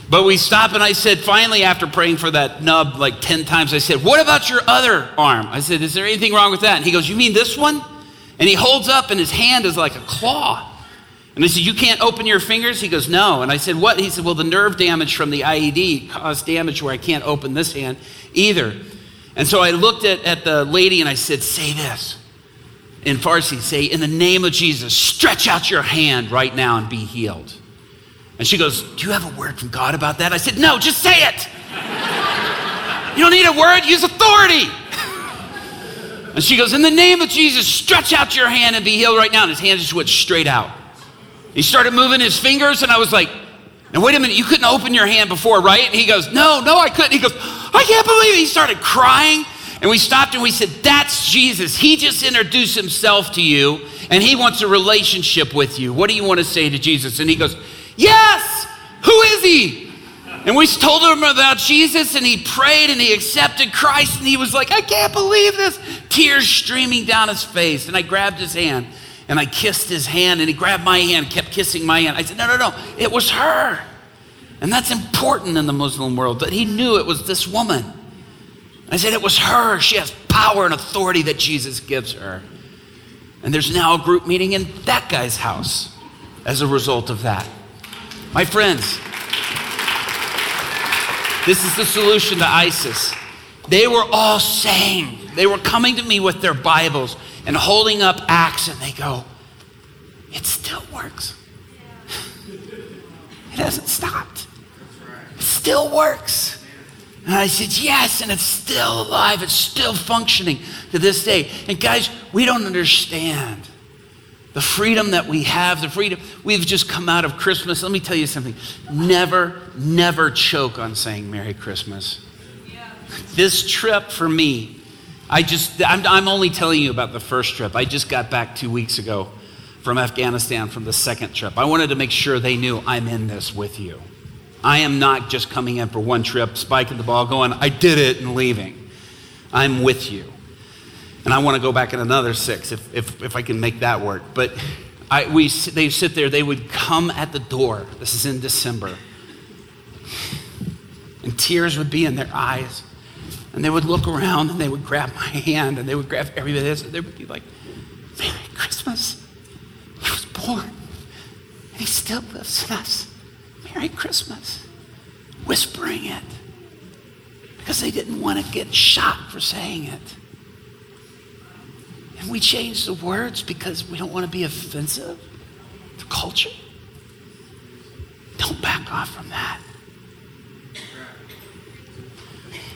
But we stopped and I said, finally, after praying for that nub like 10 times, I said, What about your other arm? I said, Is there anything wrong with that? And he goes, You mean this one? And he holds up and his hand is like a claw. And I said, You can't open your fingers? He goes, No. And I said, What? He said, Well, the nerve damage from the IED caused damage where I can't open this hand either. And so I looked at, at the lady and I said, Say this. In Farsi, say, In the name of Jesus, stretch out your hand right now and be healed. And she goes, Do you have a word from God about that? I said, No, just say it. you don't need a word, use authority. and she goes, In the name of Jesus, stretch out your hand and be healed right now. And his hand just went straight out. He started moving his fingers, and I was like, Now, wait a minute, you couldn't open your hand before, right? And he goes, No, no, I couldn't. He goes, I can't believe it. He started crying. And we stopped and we said, That's Jesus. He just introduced himself to you, and he wants a relationship with you. What do you want to say to Jesus? And he goes, Yes! Who is he? And we told him about Jesus, and he prayed and he accepted Christ, and he was like, I can't believe this. Tears streaming down his face. And I grabbed his hand and I kissed his hand, and he grabbed my hand, kept kissing my hand. I said, No, no, no, it was her. And that's important in the Muslim world that he knew it was this woman. I said, It was her. She has power and authority that Jesus gives her. And there's now a group meeting in that guy's house as a result of that. My friends, this is the solution to ISIS. They were all saying, they were coming to me with their Bibles and holding up Acts, and they go, It still works. It hasn't stopped. It still works. And I said, Yes, and it's still alive. It's still functioning to this day. And guys, we don't understand the freedom that we have, the freedom. We've just come out of Christmas. Let me tell you something. Never, never choke on saying Merry Christmas. This trip for me, I just, I'm, I'm only telling you about the first trip. I just got back two weeks ago from Afghanistan from the second trip. I wanted to make sure they knew I'm in this with you. I am not just coming in for one trip, spiking the ball, going, I did it, and leaving. I'm with you and I want to go back in another six if, if, if I can make that work. But I, we, they sit there, they would come at the door. This is in December. And tears would be in their eyes. And they would look around and they would grab my hand and they would grab everybody else. And they would be like, Merry Christmas. He was born. And he still lives in us. Merry Christmas. Whispering it. Because they didn't want to get shot for saying it. And we change the words because we don't want to be offensive to culture. Don't back off from that.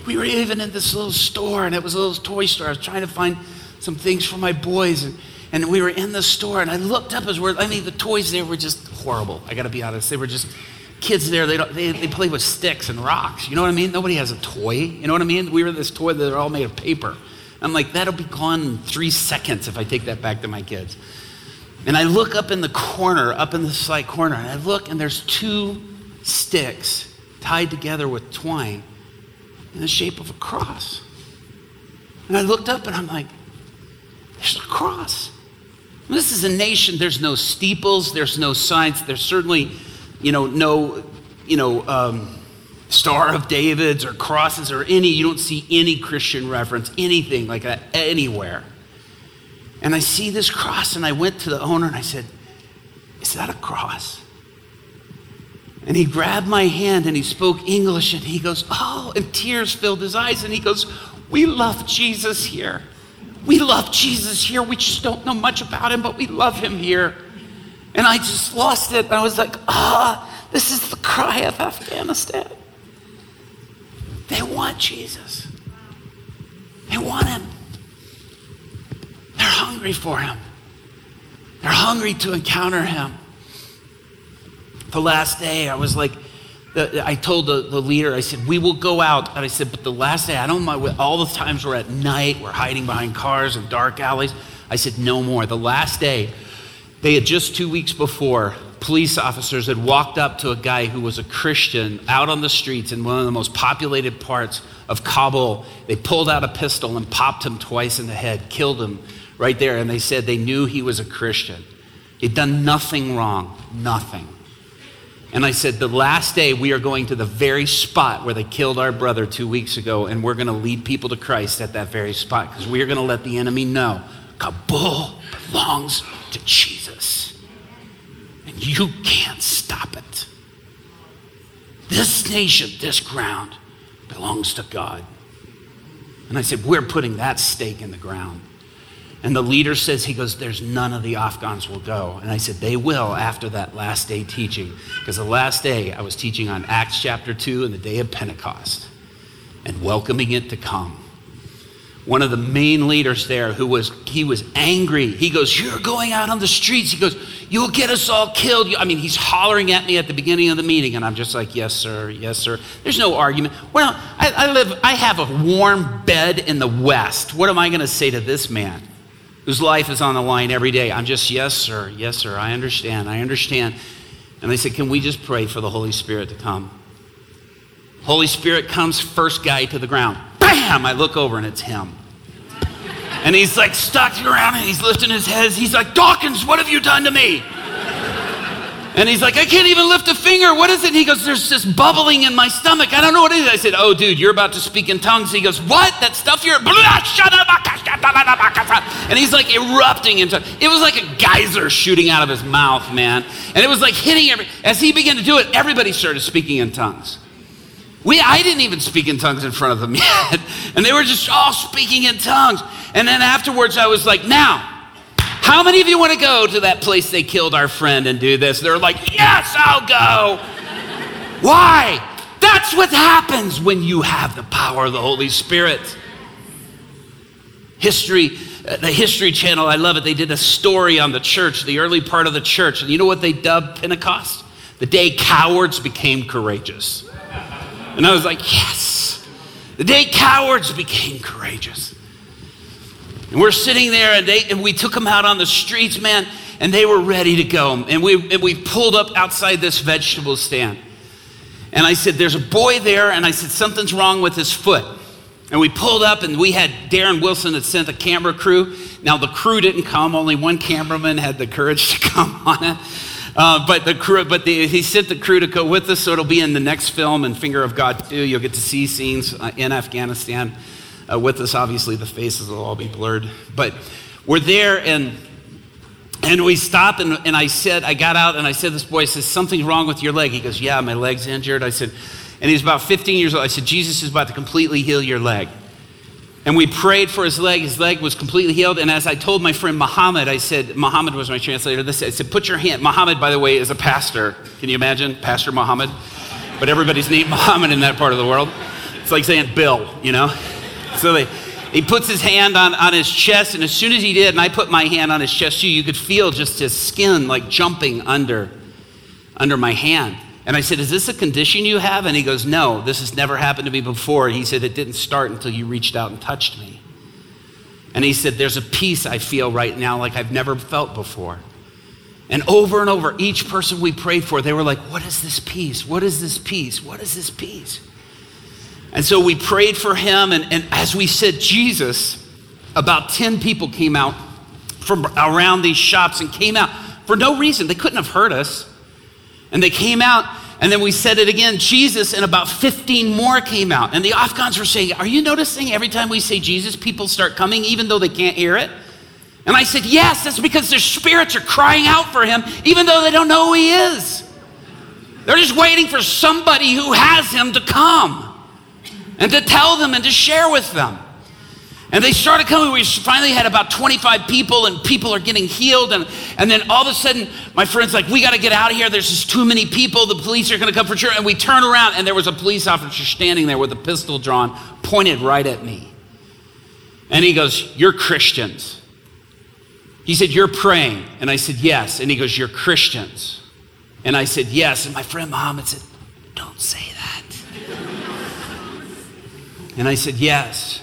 We were even in this little store, and it was a little toy store. I was trying to find some things for my boys, and, and we were in the store, and I looked up as we're, I mean, the toys there were just horrible. I got to be honest. They were just kids there, they, they, they play with sticks and rocks. You know what I mean? Nobody has a toy. You know what I mean? We were this toy that they're all made of paper. I'm like, that'll be gone in three seconds if I take that back to my kids. And I look up in the corner, up in the side corner, and I look, and there's two sticks tied together with twine in the shape of a cross. And I looked up and I'm like, there's a cross. This is a nation, there's no steeples, there's no signs, there's certainly, you know, no, you know, um, Star of David's or crosses or any, you don't see any Christian reference, anything like that anywhere. And I see this cross, and I went to the owner and I said, Is that a cross? And he grabbed my hand and he spoke English and he goes, Oh, and tears filled his eyes. And he goes, We love Jesus here. We love Jesus here. We just don't know much about him, but we love him here. And I just lost it. I was like, Ah, this is the cry of Afghanistan. They want Jesus. They want him. They're hungry for him. They're hungry to encounter him. The last day, I was like, I told the, the leader, I said, we will go out. And I said, but the last day, I don't mind, all the times we're at night, we're hiding behind cars and dark alleys. I said, no more. The last day, they had just two weeks before, police officers had walked up to a guy who was a Christian out on the streets in one of the most populated parts of Kabul. They pulled out a pistol and popped him twice in the head, killed him right there. And they said they knew he was a Christian. He'd done nothing wrong, nothing. And I said, The last day we are going to the very spot where they killed our brother two weeks ago, and we're going to lead people to Christ at that very spot because we are going to let the enemy know Kabul belongs to Jesus. You can't stop it. This nation, this ground, belongs to God. And I said, We're putting that stake in the ground. And the leader says, he goes, there's none of the Afghans will go. And I said, they will after that last day teaching. Because the last day I was teaching on Acts chapter 2 and the day of Pentecost and welcoming it to come. One of the main leaders there who was, he was angry. He goes, you're going out on the streets. He goes, you'll get us all killed. I mean, he's hollering at me at the beginning of the meeting. And I'm just like, yes, sir. Yes, sir. There's no argument. Well, I, I live, I have a warm bed in the West. What am I going to say to this man? whose life is on the line every day. I'm just, yes, sir, yes, sir, I understand, I understand. And they said, Can we just pray for the Holy Spirit to come? Holy Spirit comes, first guy to the ground. Bam! I look over and it's him. And he's like stuck around and he's lifting his head. He's like, Dawkins, what have you done to me? And he's like, I can't even lift a finger. What is it? And he goes, There's this bubbling in my stomach. I don't know what it is. I said, Oh, dude, you're about to speak in tongues. He goes, What? That stuff you're. And he's like erupting into it was like a geyser shooting out of his mouth, man. And it was like hitting every as he began to do it, everybody started speaking in tongues. We, I didn't even speak in tongues in front of them yet. And they were just all speaking in tongues. And then afterwards, I was like, now, how many of you want to go to that place they killed our friend and do this? They're like, Yes, I'll go. Why? That's what happens when you have the power of the Holy Spirit. History, uh, the History Channel, I love it. They did a story on the church, the early part of the church. And you know what they dubbed Pentecost? The day cowards became courageous. And I was like, Yes. The day cowards became courageous. And we're sitting there, and, they, and we took them out on the streets, man, and they were ready to go. And we, and we pulled up outside this vegetable stand. And I said, There's a boy there, and I said, Something's wrong with his foot. And we pulled up, and we had Darren Wilson had sent a camera crew. Now, the crew didn't come, only one cameraman had the courage to come on it. Uh, but the crew, but the, he sent the crew to go with us, so it'll be in the next film and Finger of God too. You'll get to see scenes uh, in Afghanistan uh, with us. Obviously, the faces will all be blurred. But we're there, and and we stopped, and, and I said, I got out, and I said, this boy says, something's wrong with your leg. He goes, yeah, my leg's injured. I said, and he's about 15 years old. I said, Jesus is about to completely heal your leg. And we prayed for his leg. His leg was completely healed. And as I told my friend Muhammad, I said, Muhammad was my translator. This, I said, put your hand. Muhammad, by the way, is a pastor. Can you imagine? Pastor Muhammad. But everybody's named Muhammad in that part of the world. It's like saying Bill, you know? So they, he puts his hand on, on his chest, and as soon as he did, and I put my hand on his chest too, you could feel just his skin like jumping under, under my hand. And I said, Is this a condition you have? And he goes, No, this has never happened to me before. He said, It didn't start until you reached out and touched me. And he said, There's a peace I feel right now like I've never felt before. And over and over, each person we prayed for, they were like, What is this peace? What is this peace? What is this peace? And so we prayed for him. And, and as we said, Jesus, about 10 people came out from around these shops and came out for no reason. They couldn't have heard us. And they came out, and then we said it again, Jesus, and about 15 more came out. And the Afghans were saying, Are you noticing every time we say Jesus, people start coming, even though they can't hear it? And I said, Yes, that's because their spirits are crying out for him, even though they don't know who he is. They're just waiting for somebody who has him to come and to tell them and to share with them. And they started coming. We finally had about 25 people, and people are getting healed. And, and then all of a sudden, my friend's like, We got to get out of here. There's just too many people. The police are going to come for sure. And we turn around, and there was a police officer standing there with a pistol drawn, pointed right at me. And he goes, You're Christians. He said, You're praying. And I said, Yes. And he goes, You're Christians. And I said, Yes. And my friend Muhammad said, Don't say that. and I said, Yes.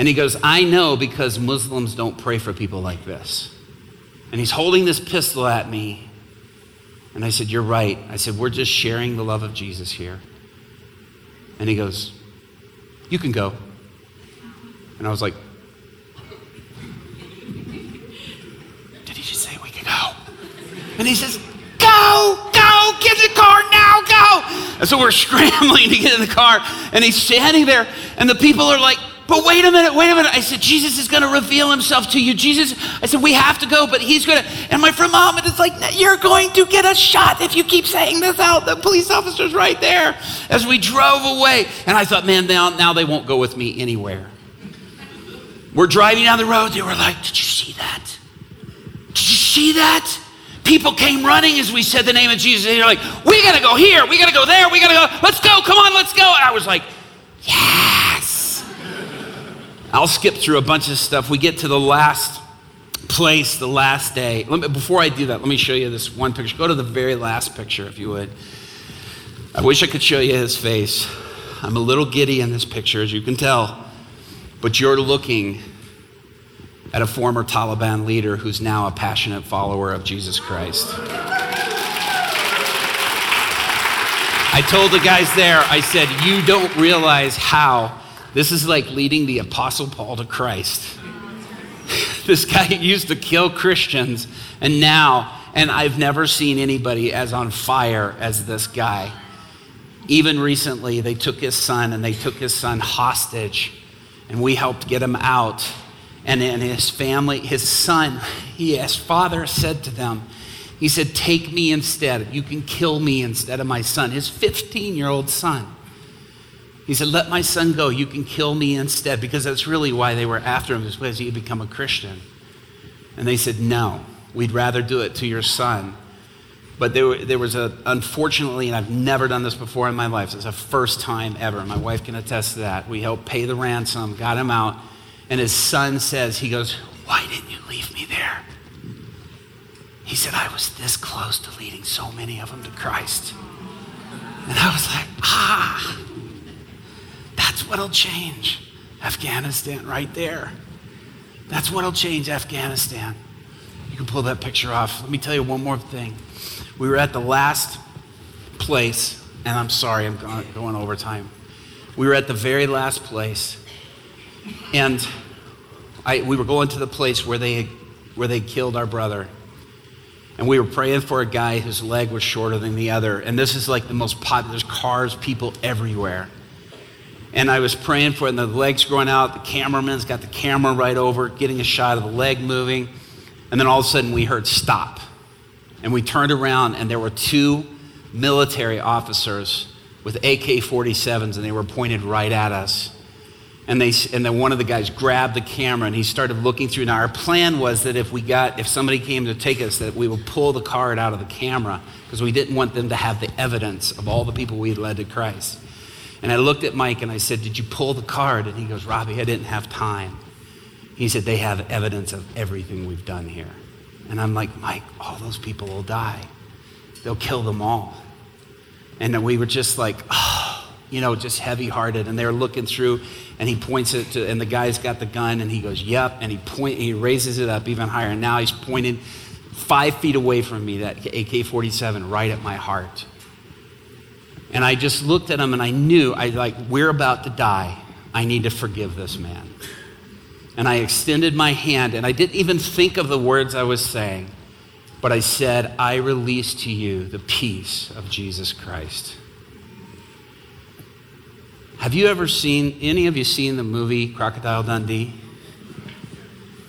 And he goes, I know because Muslims don't pray for people like this. And he's holding this pistol at me. And I said, You're right. I said, We're just sharing the love of Jesus here. And he goes, You can go. And I was like, Did he just say we can go? And he says, Go, go, get in the car now, go. And so we're scrambling to get in the car. And he's standing there, and the people are like, but wait a minute, wait a minute. I said, Jesus is going to reveal himself to you. Jesus, I said, we have to go, but he's going to. And my friend Muhammad is like, you're going to get a shot if you keep saying this out. The police officer's right there as we drove away. And I thought, man, now, now they won't go with me anywhere. We're driving down the road. They were like, did you see that? Did you see that? People came running as we said the name of Jesus. They're like, we got to go here. We got to go there. We got to go. Let's go. Come on, let's go. And I was like, yes. I'll skip through a bunch of stuff. We get to the last place, the last day. Me, before I do that, let me show you this one picture. Go to the very last picture, if you would. I wish I could show you his face. I'm a little giddy in this picture, as you can tell, but you're looking at a former Taliban leader who's now a passionate follower of Jesus Christ. I told the guys there, I said, You don't realize how this is like leading the Apostle Paul to Christ. this guy used to kill Christians, and now, and I've never seen anybody as on fire as this guy. Even recently, they took his son and they took his son hostage, and we helped get him out. And then his family, his son, he asked, Father said to them, He said, Take me instead. You can kill me instead of my son, his 15 year old son. He said, Let my son go. You can kill me instead. Because that's really why they were after him, because he had become a Christian. And they said, No, we'd rather do it to your son. But there, there was a, unfortunately, and I've never done this before in my life, it's the first time ever. My wife can attest to that. We helped pay the ransom, got him out, and his son says, He goes, Why didn't you leave me there? He said, I was this close to leading so many of them to Christ. And I was like, Ah. What'll change Afghanistan right there. That's what'll change Afghanistan. You can pull that picture off. Let me tell you one more thing. We were at the last place, and I'm sorry, I'm going over time. We were at the very last place, and I, we were going to the place where they, where they killed our brother. And we were praying for a guy whose leg was shorter than the other. And this is like the most popular, there's cars, people everywhere. And I was praying for it, and the leg's growing out. The cameraman's got the camera right over, getting a shot of the leg moving. And then all of a sudden, we heard stop. And we turned around, and there were two military officers with AK 47s, and they were pointed right at us. And, they, and then one of the guys grabbed the camera and he started looking through. Now, our plan was that if we got, if somebody came to take us, that we would pull the card out of the camera because we didn't want them to have the evidence of all the people we had led to Christ. And I looked at Mike and I said, Did you pull the card? And he goes, Robby, I didn't have time. He said, They have evidence of everything we've done here. And I'm like, Mike, all those people will die. They'll kill them all. And then we were just like, oh, you know, just heavy hearted. And they're looking through and he points it to, and the guy's got the gun and he goes, yep. And he point, he raises it up even higher. And now he's pointed five feet away from me, that AK 47, right at my heart. And I just looked at him and I knew, I like, we're about to die. I need to forgive this man. And I extended my hand and I didn't even think of the words I was saying, but I said, I release to you the peace of Jesus Christ. Have you ever seen, any of you seen the movie Crocodile Dundee?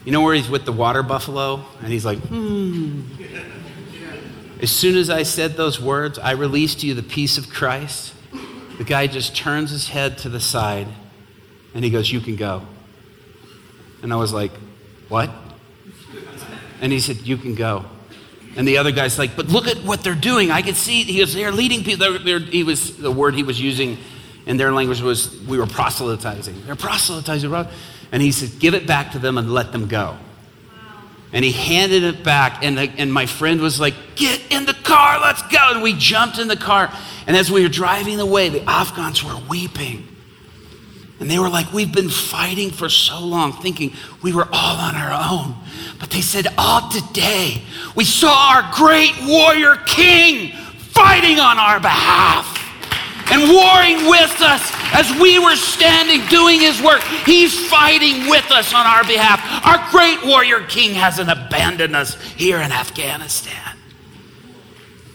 You know where he's with the water buffalo? And he's like, hmm. As soon as I said those words, I released you the peace of Christ. The guy just turns his head to the side and he goes, You can go. And I was like, What? And he said, You can go. And the other guy's like, But look at what they're doing. I can see. He goes, They're leading people. They're, they're, he was, the word he was using in their language was, We were proselytizing. They're proselytizing. And he said, Give it back to them and let them go. And he handed it back, and, the, and my friend was like, Get in the car, let's go. And we jumped in the car. And as we were driving away, the Afghans were weeping. And they were like, We've been fighting for so long, thinking we were all on our own. But they said, Oh, today we saw our great warrior king fighting on our behalf and warring with us as we were standing doing his work. He's fighting with us on our behalf. Our great warrior king hasn't abandoned us here in Afghanistan.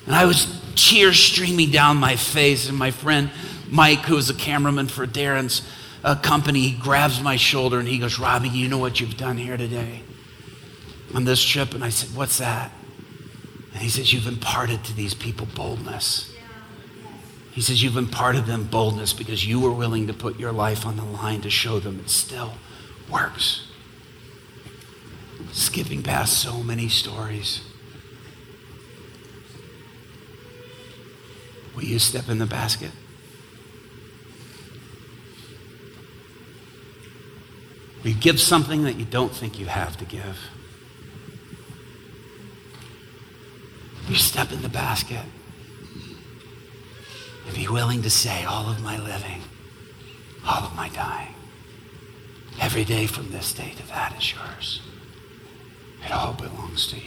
And I was tears streaming down my face, and my friend Mike, who was a cameraman for Darren's uh, company, he grabs my shoulder and he goes, Robby, you know what you've done here today on this trip? And I said, What's that? And he says, You've imparted to these people boldness. He says, You've imparted them boldness because you were willing to put your life on the line to show them it still works. Skipping past so many stories. Will you step in the basket? Will you give something that you don't think you have to give? Will you step in the basket? And be willing to say, all of my living, all of my dying, every day from this day to that is yours. It all belongs to you.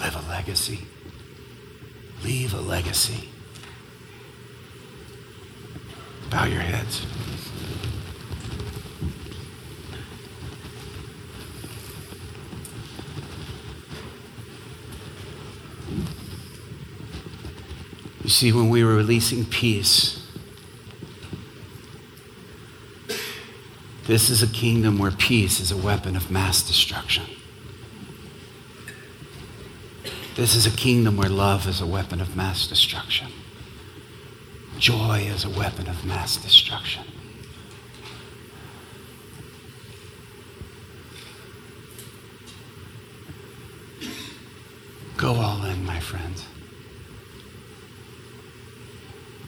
Live a legacy. Leave a legacy. Bow your heads. See, when we were releasing peace, this is a kingdom where peace is a weapon of mass destruction. This is a kingdom where love is a weapon of mass destruction. Joy is a weapon of mass destruction. Go all in, my friends.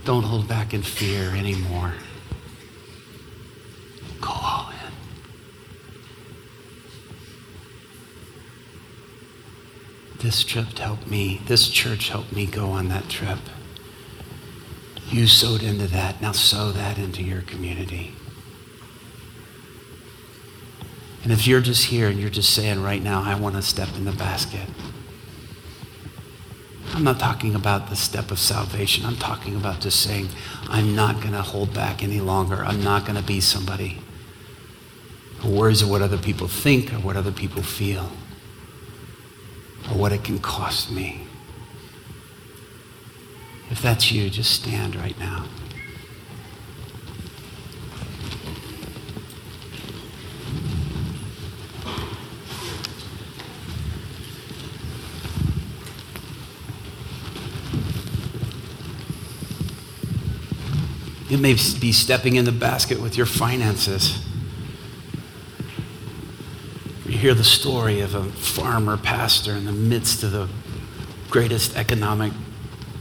Don't hold back in fear anymore. Go all in. This trip helped me. This church helped me go on that trip. You sowed into that. Now sow that into your community. And if you're just here and you're just saying right now, I want to step in the basket. I'm not talking about the step of salvation. I'm talking about just saying, I'm not going to hold back any longer. I'm not going to be somebody who worries of what other people think or what other people feel or what it can cost me. If that's you, just stand right now. You may be stepping in the basket with your finances. You hear the story of a farmer pastor in the midst of the greatest economic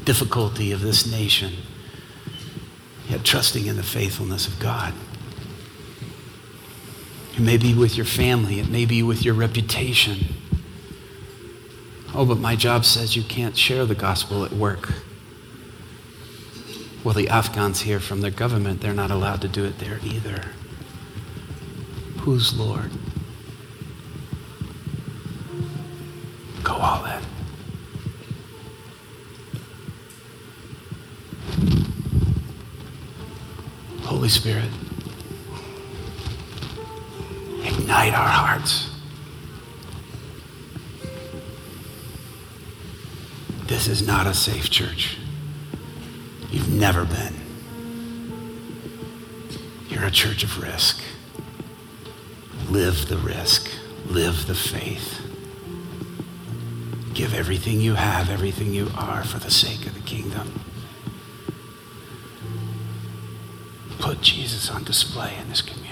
difficulty of this nation, yet trusting in the faithfulness of God. It may be with your family, it may be with your reputation. Oh, but my job says you can't share the gospel at work. Well, the Afghans hear from their government they're not allowed to do it there either. Who's Lord? Go all in. Holy Spirit, ignite our hearts. This is not a safe church. Never been. You're a church of risk. Live the risk. Live the faith. Give everything you have, everything you are for the sake of the kingdom. Put Jesus on display in this community.